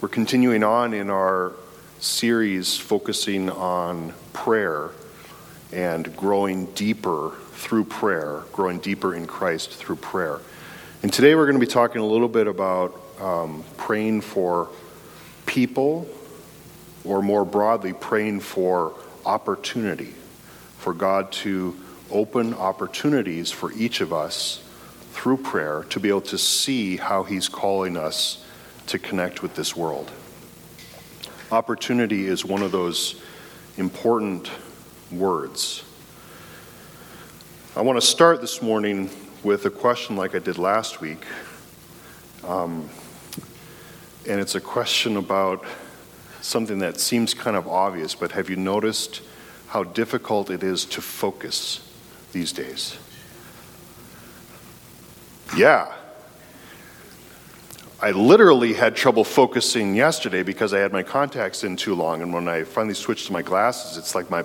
We're continuing on in our series focusing on prayer and growing deeper through prayer, growing deeper in Christ through prayer. And today we're going to be talking a little bit about um, praying for people, or more broadly, praying for opportunity, for God to open opportunities for each of us through prayer to be able to see how He's calling us to connect with this world. Opportunity is one of those important words. I want to start this morning with a question like I did last week. Um, and it's a question about something that seems kind of obvious, but have you noticed how difficult it is to focus these days? Yeah. I literally had trouble focusing yesterday because I had my contacts in too long, and when I finally switched to my glasses, it's like my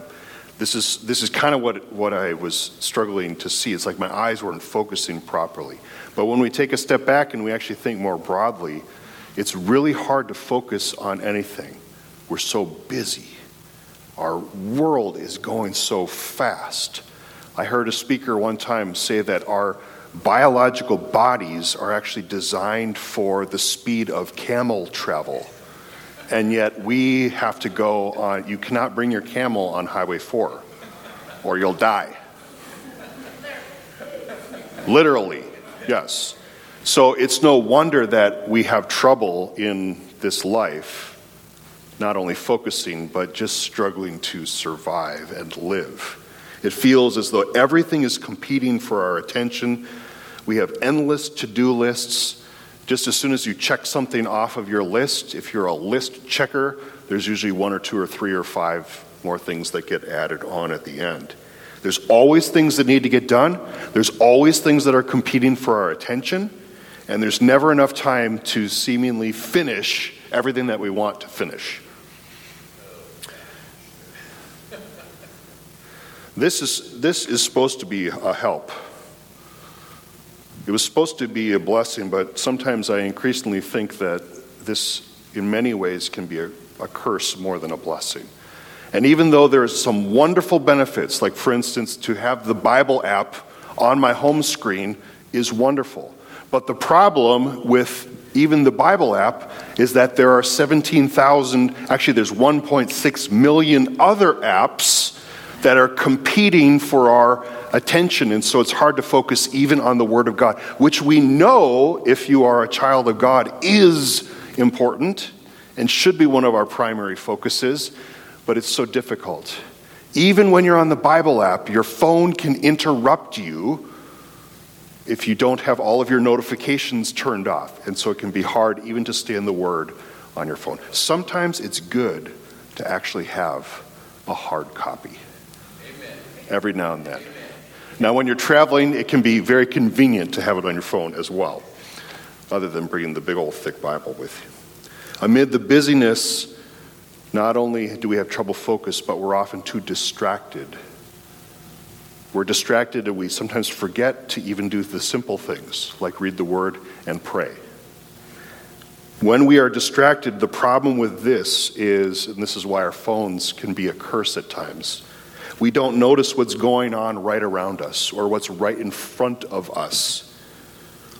this is this is kind of what what I was struggling to see. It's like my eyes weren't focusing properly. But when we take a step back and we actually think more broadly, it's really hard to focus on anything. We're so busy. Our world is going so fast. I heard a speaker one time say that our biological bodies are actually designed for the speed of camel travel. And yet we have to go on, you cannot bring your camel on Highway 4 or you'll die. Literally, yes. So it's no wonder that we have trouble in this life, not only focusing, but just struggling to survive and live. It feels as though everything is competing for our attention. We have endless to do lists. Just as soon as you check something off of your list, if you're a list checker, there's usually one or two or three or five more things that get added on at the end. There's always things that need to get done, there's always things that are competing for our attention and there's never enough time to seemingly finish everything that we want to finish. This is, this is supposed to be a help. It was supposed to be a blessing, but sometimes I increasingly think that this, in many ways, can be a, a curse more than a blessing. And even though there's some wonderful benefits, like for instance, to have the Bible app on my home screen is wonderful. But the problem with even the Bible app is that there are 17,000, actually, there's 1.6 million other apps that are competing for our attention. And so it's hard to focus even on the Word of God, which we know, if you are a child of God, is important and should be one of our primary focuses, but it's so difficult. Even when you're on the Bible app, your phone can interrupt you if you don't have all of your notifications turned off. And so it can be hard even to stay in the Word on your phone. Sometimes it's good to actually have a hard copy. Every now and then. Now, when you're traveling, it can be very convenient to have it on your phone as well, other than bringing the big old thick Bible with you. Amid the busyness, not only do we have trouble focus, but we're often too distracted we're distracted and we sometimes forget to even do the simple things like read the word and pray. When we are distracted, the problem with this is, and this is why our phones can be a curse at times, we don't notice what's going on right around us or what's right in front of us.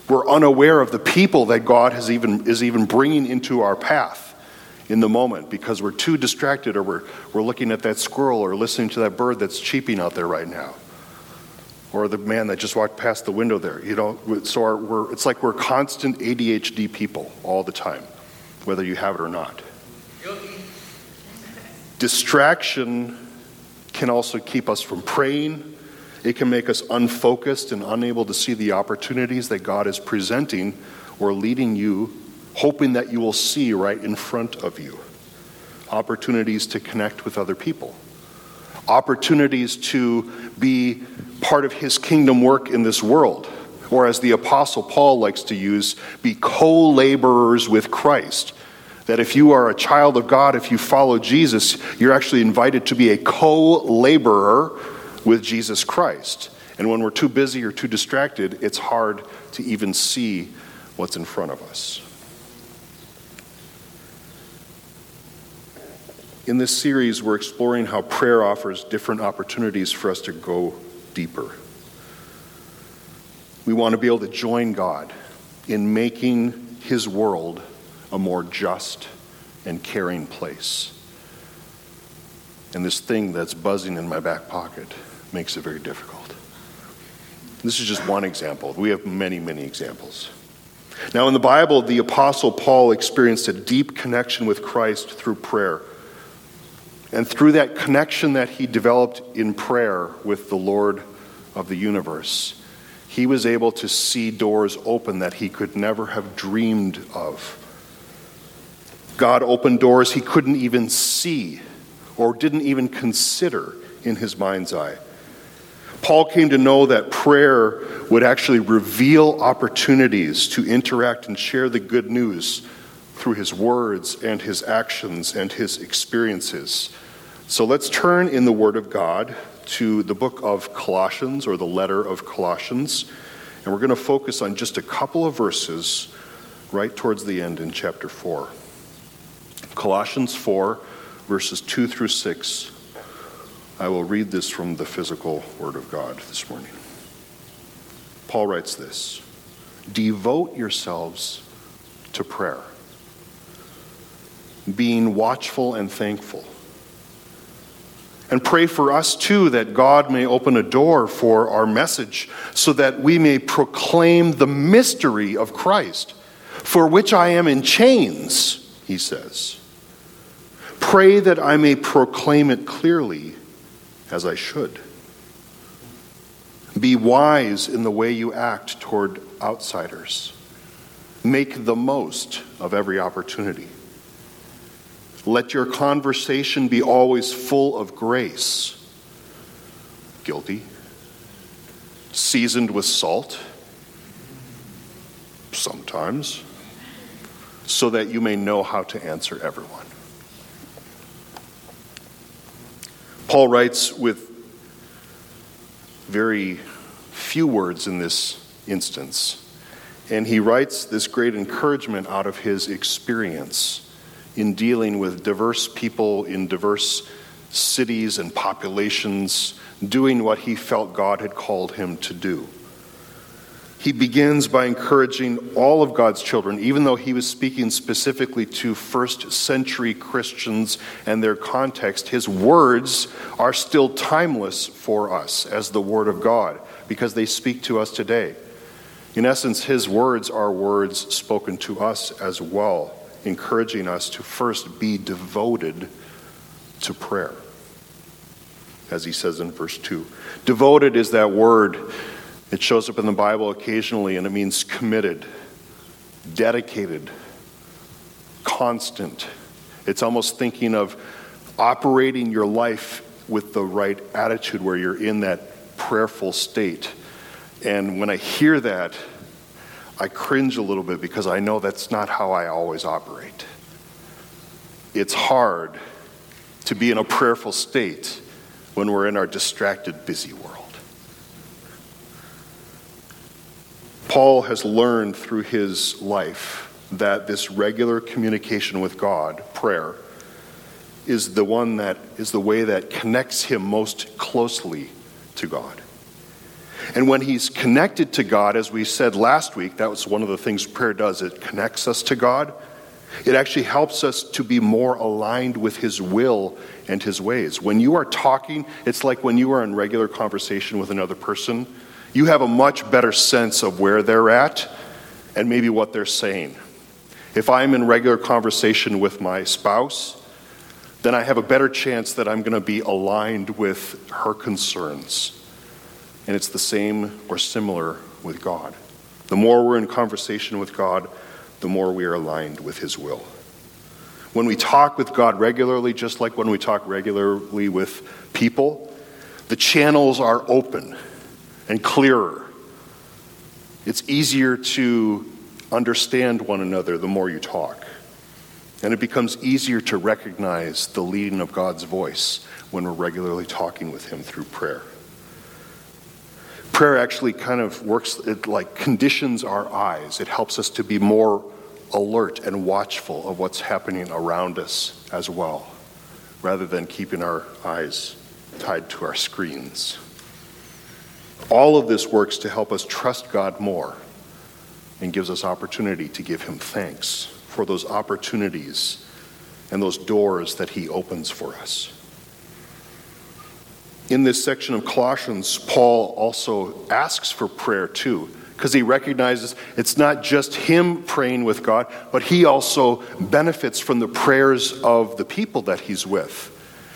We're unaware of the people that God has even, is even bringing into our path in the moment because we're too distracted or we're, we're looking at that squirrel or listening to that bird that's cheeping out there right now or the man that just walked past the window there. You know, so our, we're, it's like we're constant ADHD people all the time, whether you have it or not. Distraction can also keep us from praying. It can make us unfocused and unable to see the opportunities that God is presenting or leading you, hoping that you will see right in front of you. Opportunities to connect with other people opportunities to be part of his kingdom work in this world. Or, as the Apostle Paul likes to use, be co laborers with Christ. That if you are a child of God, if you follow Jesus, you're actually invited to be a co laborer with Jesus Christ. And when we're too busy or too distracted, it's hard to even see what's in front of us. In this series, we're exploring how prayer offers different opportunities for us to go deeper. We want to be able to join God in making His world a more just and caring place. And this thing that's buzzing in my back pocket makes it very difficult. This is just one example. We have many, many examples. Now, in the Bible, the Apostle Paul experienced a deep connection with Christ through prayer. And through that connection that he developed in prayer with the Lord of the universe, he was able to see doors open that he could never have dreamed of. God opened doors he couldn't even see or didn't even consider in his mind's eye. Paul came to know that prayer would actually reveal opportunities to interact and share the good news through his words and his actions and his experiences. So let's turn in the Word of God to the book of Colossians or the letter of Colossians. And we're going to focus on just a couple of verses right towards the end in chapter 4. Colossians 4, verses 2 through 6. I will read this from the physical Word of God this morning. Paul writes this Devote yourselves to prayer, being watchful and thankful. And pray for us too that God may open a door for our message so that we may proclaim the mystery of Christ, for which I am in chains, he says. Pray that I may proclaim it clearly as I should. Be wise in the way you act toward outsiders. Make the most of every opportunity. Let your conversation be always full of grace. Guilty. Seasoned with salt. Sometimes. So that you may know how to answer everyone. Paul writes with very few words in this instance. And he writes this great encouragement out of his experience in dealing with diverse people in diverse cities and populations, doing what he felt God had called him to do. He begins by encouraging all of God's children, even though he was speaking specifically to first century Christians and their context. His words are still timeless for us as the Word of God because they speak to us today. In essence, his words are words spoken to us as well encouraging us to first be devoted to prayer. As he says in verse 2. Devoted is that word. It shows up in the Bible occasionally, and it means committed, dedicated, constant. It's almost thinking of operating your life with the right attitude where you're in that prayerful state. And when I hear that, I cringe a little bit because I know that's not how I always operate. It's hard to be in a prayerful state when we're in our distracted, busy world. Paul has learned through his life that this regular communication with God, prayer, is the one that is the way that connects him most closely to God. And when he's connected to God, as we said last week, that was one of the things prayer does it connects us to God. It actually helps us to be more aligned with his will and his ways. When you are talking, it's like when you are in regular conversation with another person, you have a much better sense of where they're at and maybe what they're saying. If I'm in regular conversation with my spouse, then I have a better chance that I'm going to be aligned with her concerns and it's the same or similar with God. The more we're in conversation with God, the more we are aligned with His will. When we talk with God regularly, just like when we talk regularly with people, the channels are open and clearer. It's easier to understand one another the more you talk. And it becomes easier to recognize the leading of God's voice when we're regularly talking with Him through prayer prayer actually kind of works, it like conditions our eyes. It helps us to be more alert and watchful of what's happening around us as well. rather than keeping our eyes tied to our screens. All of this works to help us trust God more and gives us opportunity to give Him thanks for those opportunities and those doors that He opens for us. In this section of Colossians, Paul also asks for prayer too, because he recognizes it's not just him praying with God, but he also benefits from the prayers of the people that he's with.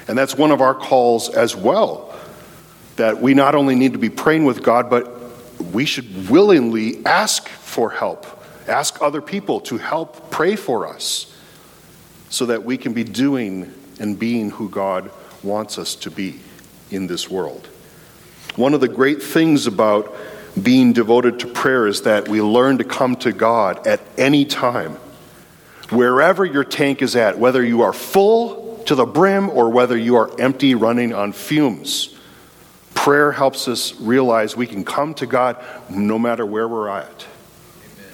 And that's one of our calls as well that we not only need to be praying with God, but we should willingly ask for help, ask other people to help pray for us so that we can be doing and being who God wants us to be in this world. One of the great things about being devoted to prayer is that we learn to come to God at any time. Wherever your tank is at, whether you are full to the brim or whether you are empty running on fumes, prayer helps us realize we can come to God no matter where we're at. Amen.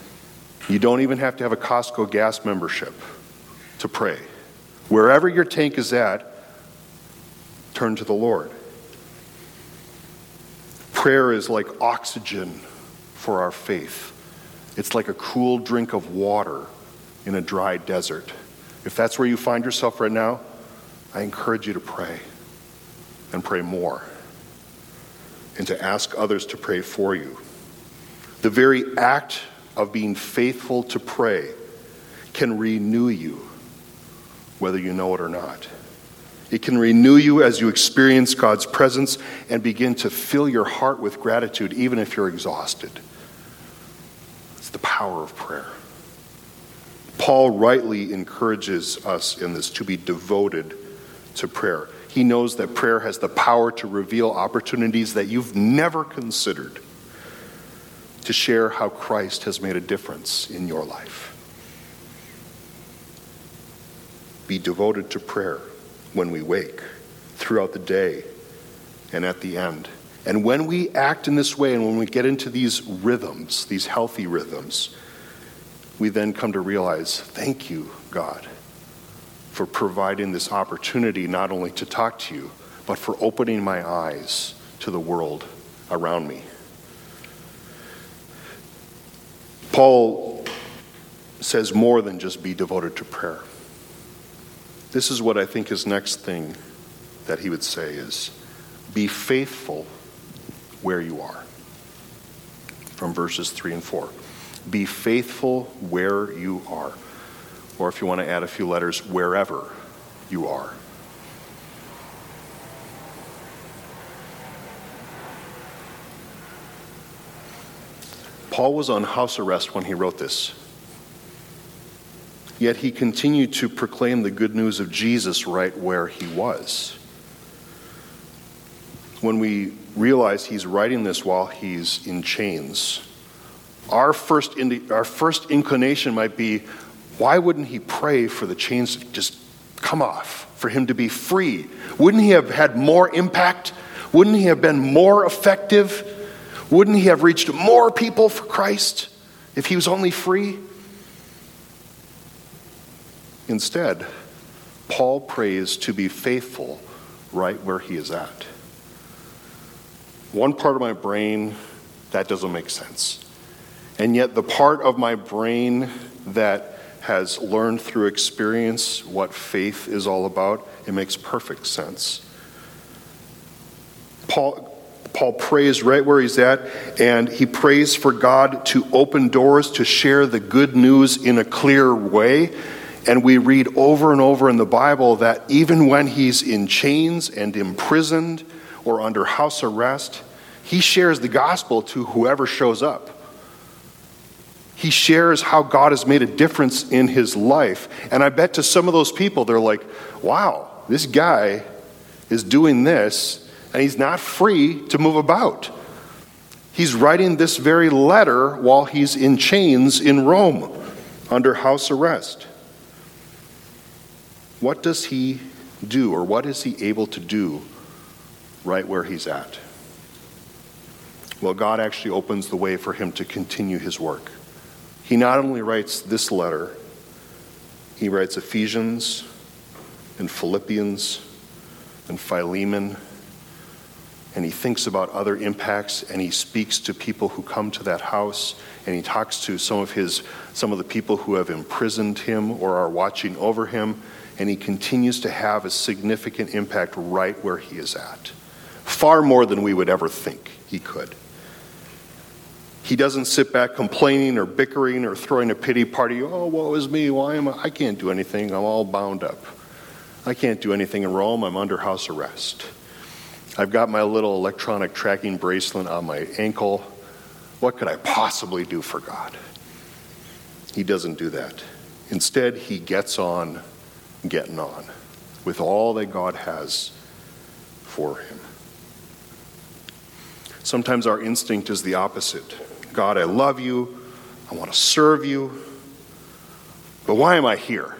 You don't even have to have a Costco gas membership to pray. Wherever your tank is at, turn to the Lord. Prayer is like oxygen for our faith. It's like a cool drink of water in a dry desert. If that's where you find yourself right now, I encourage you to pray and pray more and to ask others to pray for you. The very act of being faithful to pray can renew you, whether you know it or not. It can renew you as you experience God's presence and begin to fill your heart with gratitude, even if you're exhausted. It's the power of prayer. Paul rightly encourages us in this to be devoted to prayer. He knows that prayer has the power to reveal opportunities that you've never considered to share how Christ has made a difference in your life. Be devoted to prayer when we wake, throughout the day, and at the end. And when we act in this way and when we get into these rhythms, these healthy rhythms, we then come to realize thank you, God, for providing this opportunity not only to talk to you, but for opening my eyes to the world around me. Paul says more than just be devoted to prayer. This is what I think his next thing that he would say is be faithful where you are. From verses 3 and 4. Be faithful where you are. Or if you want to add a few letters, wherever you are. Paul was on house arrest when he wrote this. Yet he continued to proclaim the good news of Jesus right where he was. When we realize he's writing this while he's in chains, our first, indi- our first inclination might be why wouldn't he pray for the chains to just come off, for him to be free? Wouldn't he have had more impact? Wouldn't he have been more effective? Wouldn't he have reached more people for Christ if he was only free? Instead, Paul prays to be faithful right where he is at. One part of my brain, that doesn't make sense. And yet, the part of my brain that has learned through experience what faith is all about, it makes perfect sense. Paul, Paul prays right where he's at, and he prays for God to open doors to share the good news in a clear way and we read over and over in the Bible that even when he's in chains and imprisoned or under house arrest, he shares the gospel to whoever shows up. He shares how God has made a difference in his life. And I bet to some of those people, they're like, wow, this guy is doing this, and he's not free to move about. He's writing this very letter while he's in chains in Rome under house arrest. What does he do, or what is he able to do right where he's at? Well, God actually opens the way for him to continue his work. He not only writes this letter, he writes Ephesians, and Philippians and Philemon. And he thinks about other impacts and he speaks to people who come to that house and he talks to some of his some of the people who have imprisoned him or are watching over him and he continues to have a significant impact right where he is at. Far more than we would ever think he could. He doesn't sit back complaining or bickering or throwing a pity party. Oh, woe is me. Why am I? I can't do anything. I'm all bound up. I can't do anything in Rome. I'm under house arrest. I've got my little electronic tracking bracelet on my ankle. What could I possibly do for God? He doesn't do that. Instead, he gets on getting on with all that God has for him. Sometimes our instinct is the opposite. God, I love you. I want to serve you. But why am I here?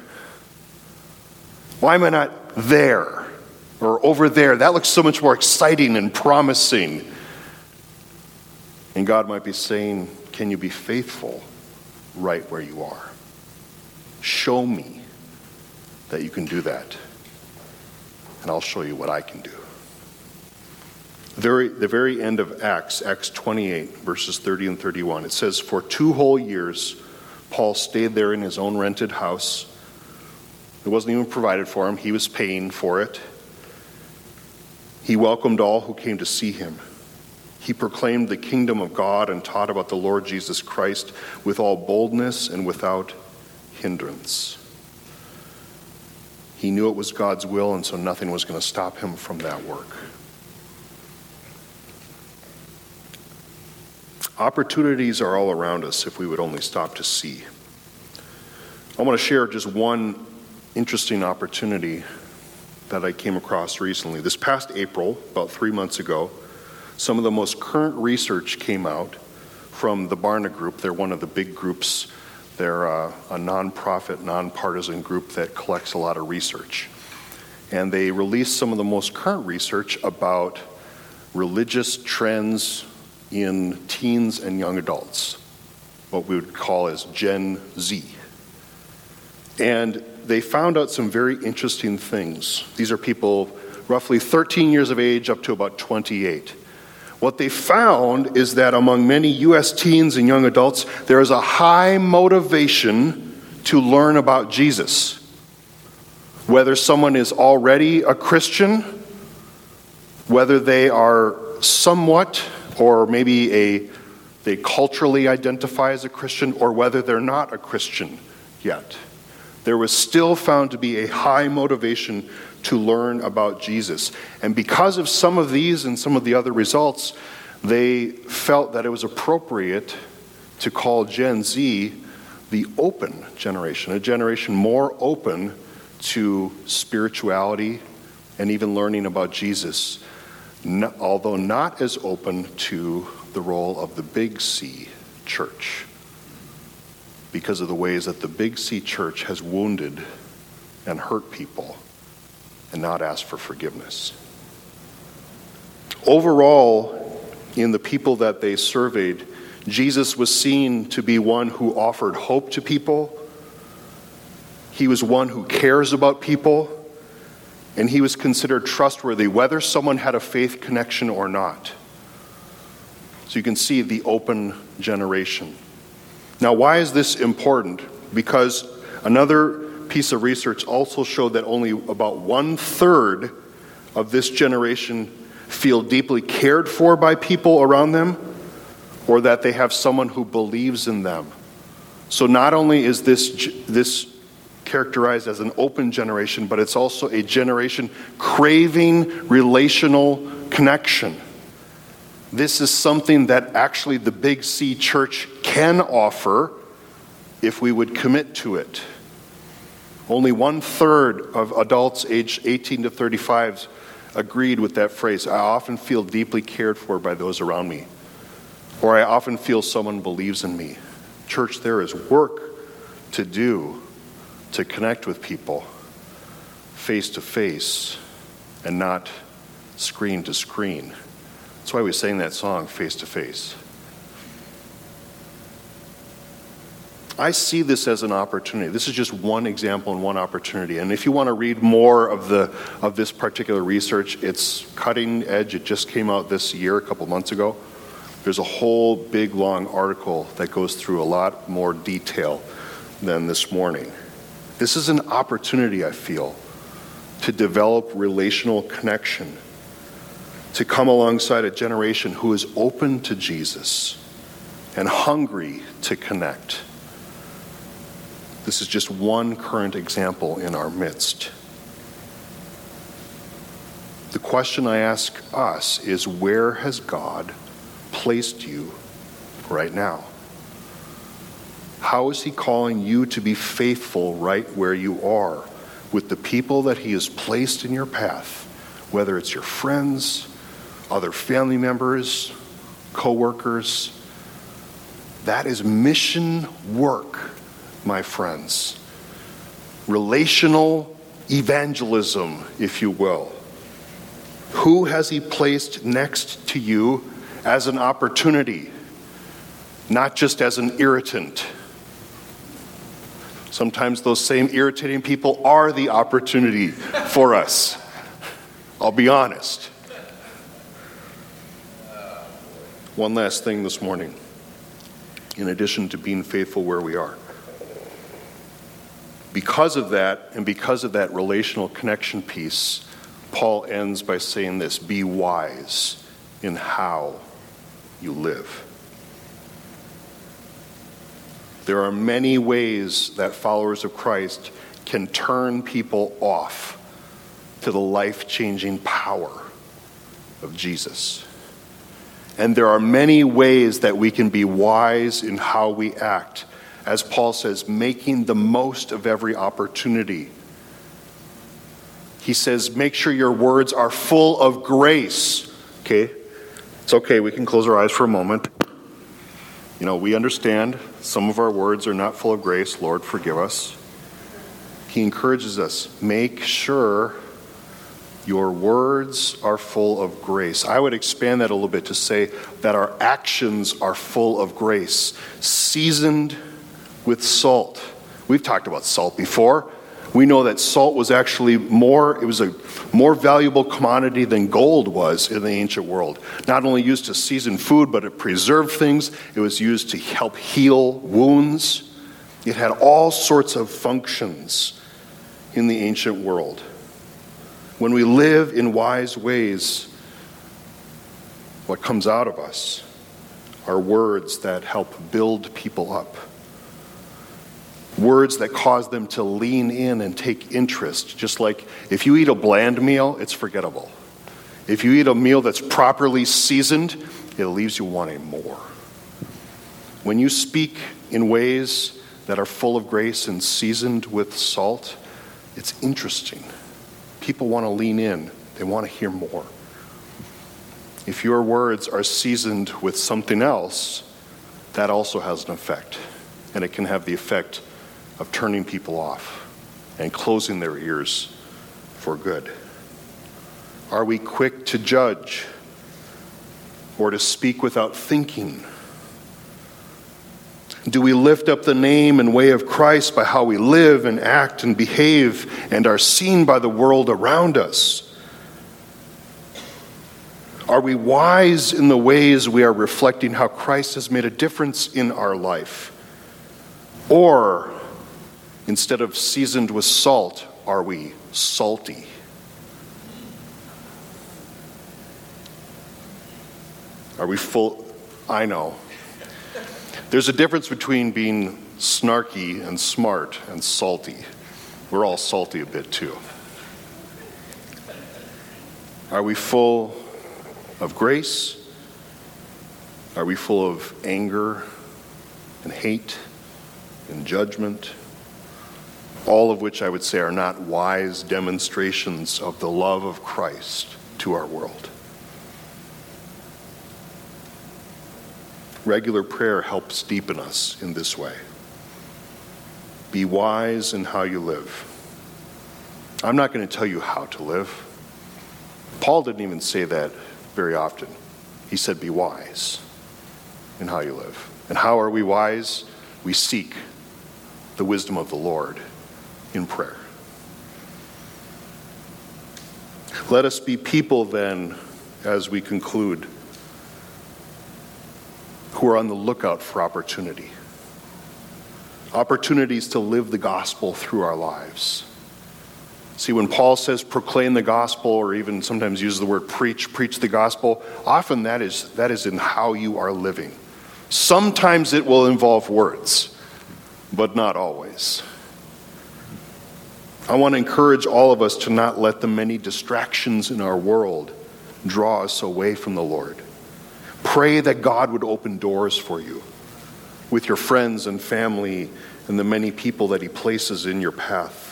Why am I not there or over there? That looks so much more exciting and promising. And God might be saying, Can you be faithful right where you are? Show me that you can do that, and I'll show you what I can do. The very, the very end of Acts, Acts 28, verses 30 and 31, it says, For two whole years, Paul stayed there in his own rented house. It wasn't even provided for him, he was paying for it. He welcomed all who came to see him. He proclaimed the kingdom of God and taught about the Lord Jesus Christ with all boldness and without hindrance. He knew it was God's will, and so nothing was going to stop him from that work. Opportunities are all around us if we would only stop to see. I want to share just one interesting opportunity that I came across recently. This past April, about three months ago, some of the most current research came out from the Barna Group. They're one of the big groups. They're a, a nonprofit, nonpartisan group that collects a lot of research. And they released some of the most current research about religious trends in teens and young adults, what we would call as Gen Z. And they found out some very interesting things. These are people roughly 13 years of age up to about 28. What they found is that among many U.S. teens and young adults, there is a high motivation to learn about Jesus. Whether someone is already a Christian, whether they are somewhat or maybe a, they culturally identify as a Christian, or whether they're not a Christian yet. There was still found to be a high motivation to learn about Jesus. And because of some of these and some of the other results, they felt that it was appropriate to call Gen Z the open generation, a generation more open to spirituality and even learning about Jesus although not as open to the role of the Big C church because of the ways that the Big C church has wounded and hurt people and not asked for forgiveness. Overall, in the people that they surveyed, Jesus was seen to be one who offered hope to people. He was one who cares about people and he was considered trustworthy, whether someone had a faith connection or not. So you can see the open generation. Now, why is this important? Because another piece of research also showed that only about one third of this generation feel deeply cared for by people around them or that they have someone who believes in them. So not only is this, this characterized as an open generation, but it's also a generation craving relational connection. This is something that actually the Big C church can offer if we would commit to it. Only one third of adults aged 18 to 35 agreed with that phrase. I often feel deeply cared for by those around me, or I often feel someone believes in me. Church, there is work to do to connect with people face to face and not screen to screen. That's why we sang that song, Face to Face. I see this as an opportunity. This is just one example and one opportunity. And if you want to read more of, the, of this particular research, it's cutting edge. It just came out this year, a couple months ago. There's a whole big, long article that goes through a lot more detail than this morning. This is an opportunity, I feel, to develop relational connection, to come alongside a generation who is open to Jesus and hungry to connect. This is just one current example in our midst. The question I ask us is where has God placed you right now? How is He calling you to be faithful right where you are with the people that He has placed in your path, whether it's your friends, other family members, coworkers? That is mission work my friends. Relational evangelism, if you will. Who has He placed next to you as an opportunity, not just as an irritant? Sometimes those same irritating people are the opportunity for us. I'll be honest. One last thing this morning, in addition to being faithful where we are because of that, and because of that relational connection piece, Paul ends by saying this be wise in how you live. There are many ways that followers of Christ can turn people off to the life changing power of Jesus. And there are many ways that we can be wise in how we act as Paul says, making the most of every opportunity. He says, make sure your words are full of grace. Okay? It's okay, we can close our eyes for a moment. You know, we understand some of our words are not full of grace. Lord, forgive us. He encourages us, make sure your words are full of grace. I would expand that a little bit to say that our actions are full of grace, seasoned with salt. We've talked about salt before. We know that salt was actually more, it was a more valuable commodity than gold was in the ancient world. Not only used to season food, but it preserved things. It was used to help heal wounds. It had all sorts of functions in the ancient world. When we live in wise ways, what comes out of us are words that help build people up words that cause them to lean in and take interest. Just like if you eat a bland meal, it's forgettable. If you eat a meal that's properly seasoned, it leaves you wanting more. When you speak in ways that are full of grace and seasoned with salt, it's interesting. People want to lean in, they want to hear more. If your words are seasoned with something else, that also has an effect. And it can have the effect of turning people off and closing their ears for good? Are we quick to judge or to speak without thinking? Do we lift up the name and way of Christ by how we live and act and behave and are seen by the world around us? Are we wise in the ways we are reflecting how Christ has made a difference in our life? Or Instead of seasoned with salt, are we salty? Are we full? I know. There's a difference between being snarky and smart and salty. We're all salty a bit too. Are we full of grace? Are we full of anger and hate and judgment? All of which I would say are not wise demonstrations of the love of Christ to our world. Regular prayer helps deepen us in this way. Be wise in how you live. I'm not going to tell you how to live. Paul didn't even say that very often. He said, Be wise in how you live. And how are we wise? We seek the wisdom of the Lord in prayer. Let us be people then, as we conclude, who are on the lookout for opportunity. Opportunities to live the gospel through our lives. See, when Paul says proclaim the gospel, or even sometimes use the word preach, preach the gospel, often that is, that is in how you are living. Sometimes it will involve words, but not always. I want to encourage all of us to not let the many distractions in our world draw us away from the Lord. Pray that God would open doors for you with your friends and family and the many people that He places in your path.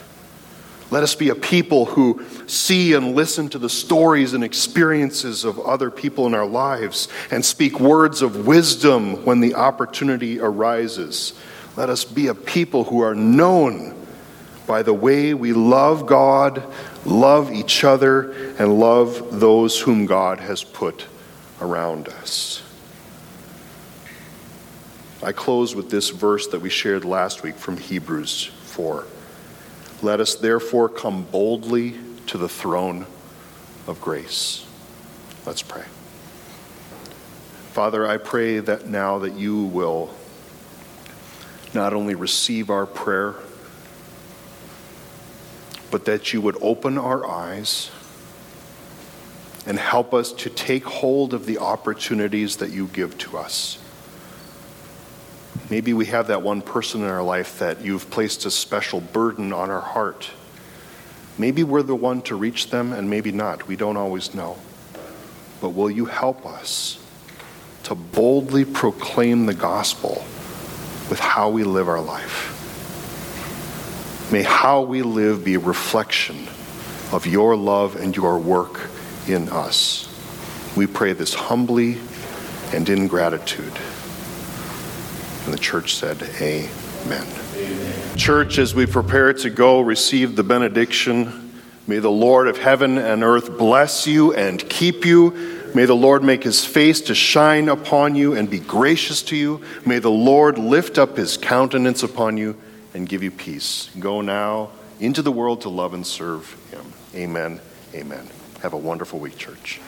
Let us be a people who see and listen to the stories and experiences of other people in our lives and speak words of wisdom when the opportunity arises. Let us be a people who are known by the way we love God, love each other, and love those whom God has put around us. I close with this verse that we shared last week from Hebrews 4. Let us therefore come boldly to the throne of grace. Let's pray. Father, I pray that now that you will not only receive our prayer, but that you would open our eyes and help us to take hold of the opportunities that you give to us. Maybe we have that one person in our life that you've placed a special burden on our heart. Maybe we're the one to reach them, and maybe not. We don't always know. But will you help us to boldly proclaim the gospel with how we live our life? May how we live be a reflection of your love and your work in us. We pray this humbly and in gratitude. And the church said, Amen. Amen. Church, as we prepare to go receive the benediction, may the Lord of heaven and earth bless you and keep you. May the Lord make his face to shine upon you and be gracious to you. May the Lord lift up his countenance upon you and give you peace. Go now into the world to love and serve him. Amen. Amen. Have a wonderful week, church.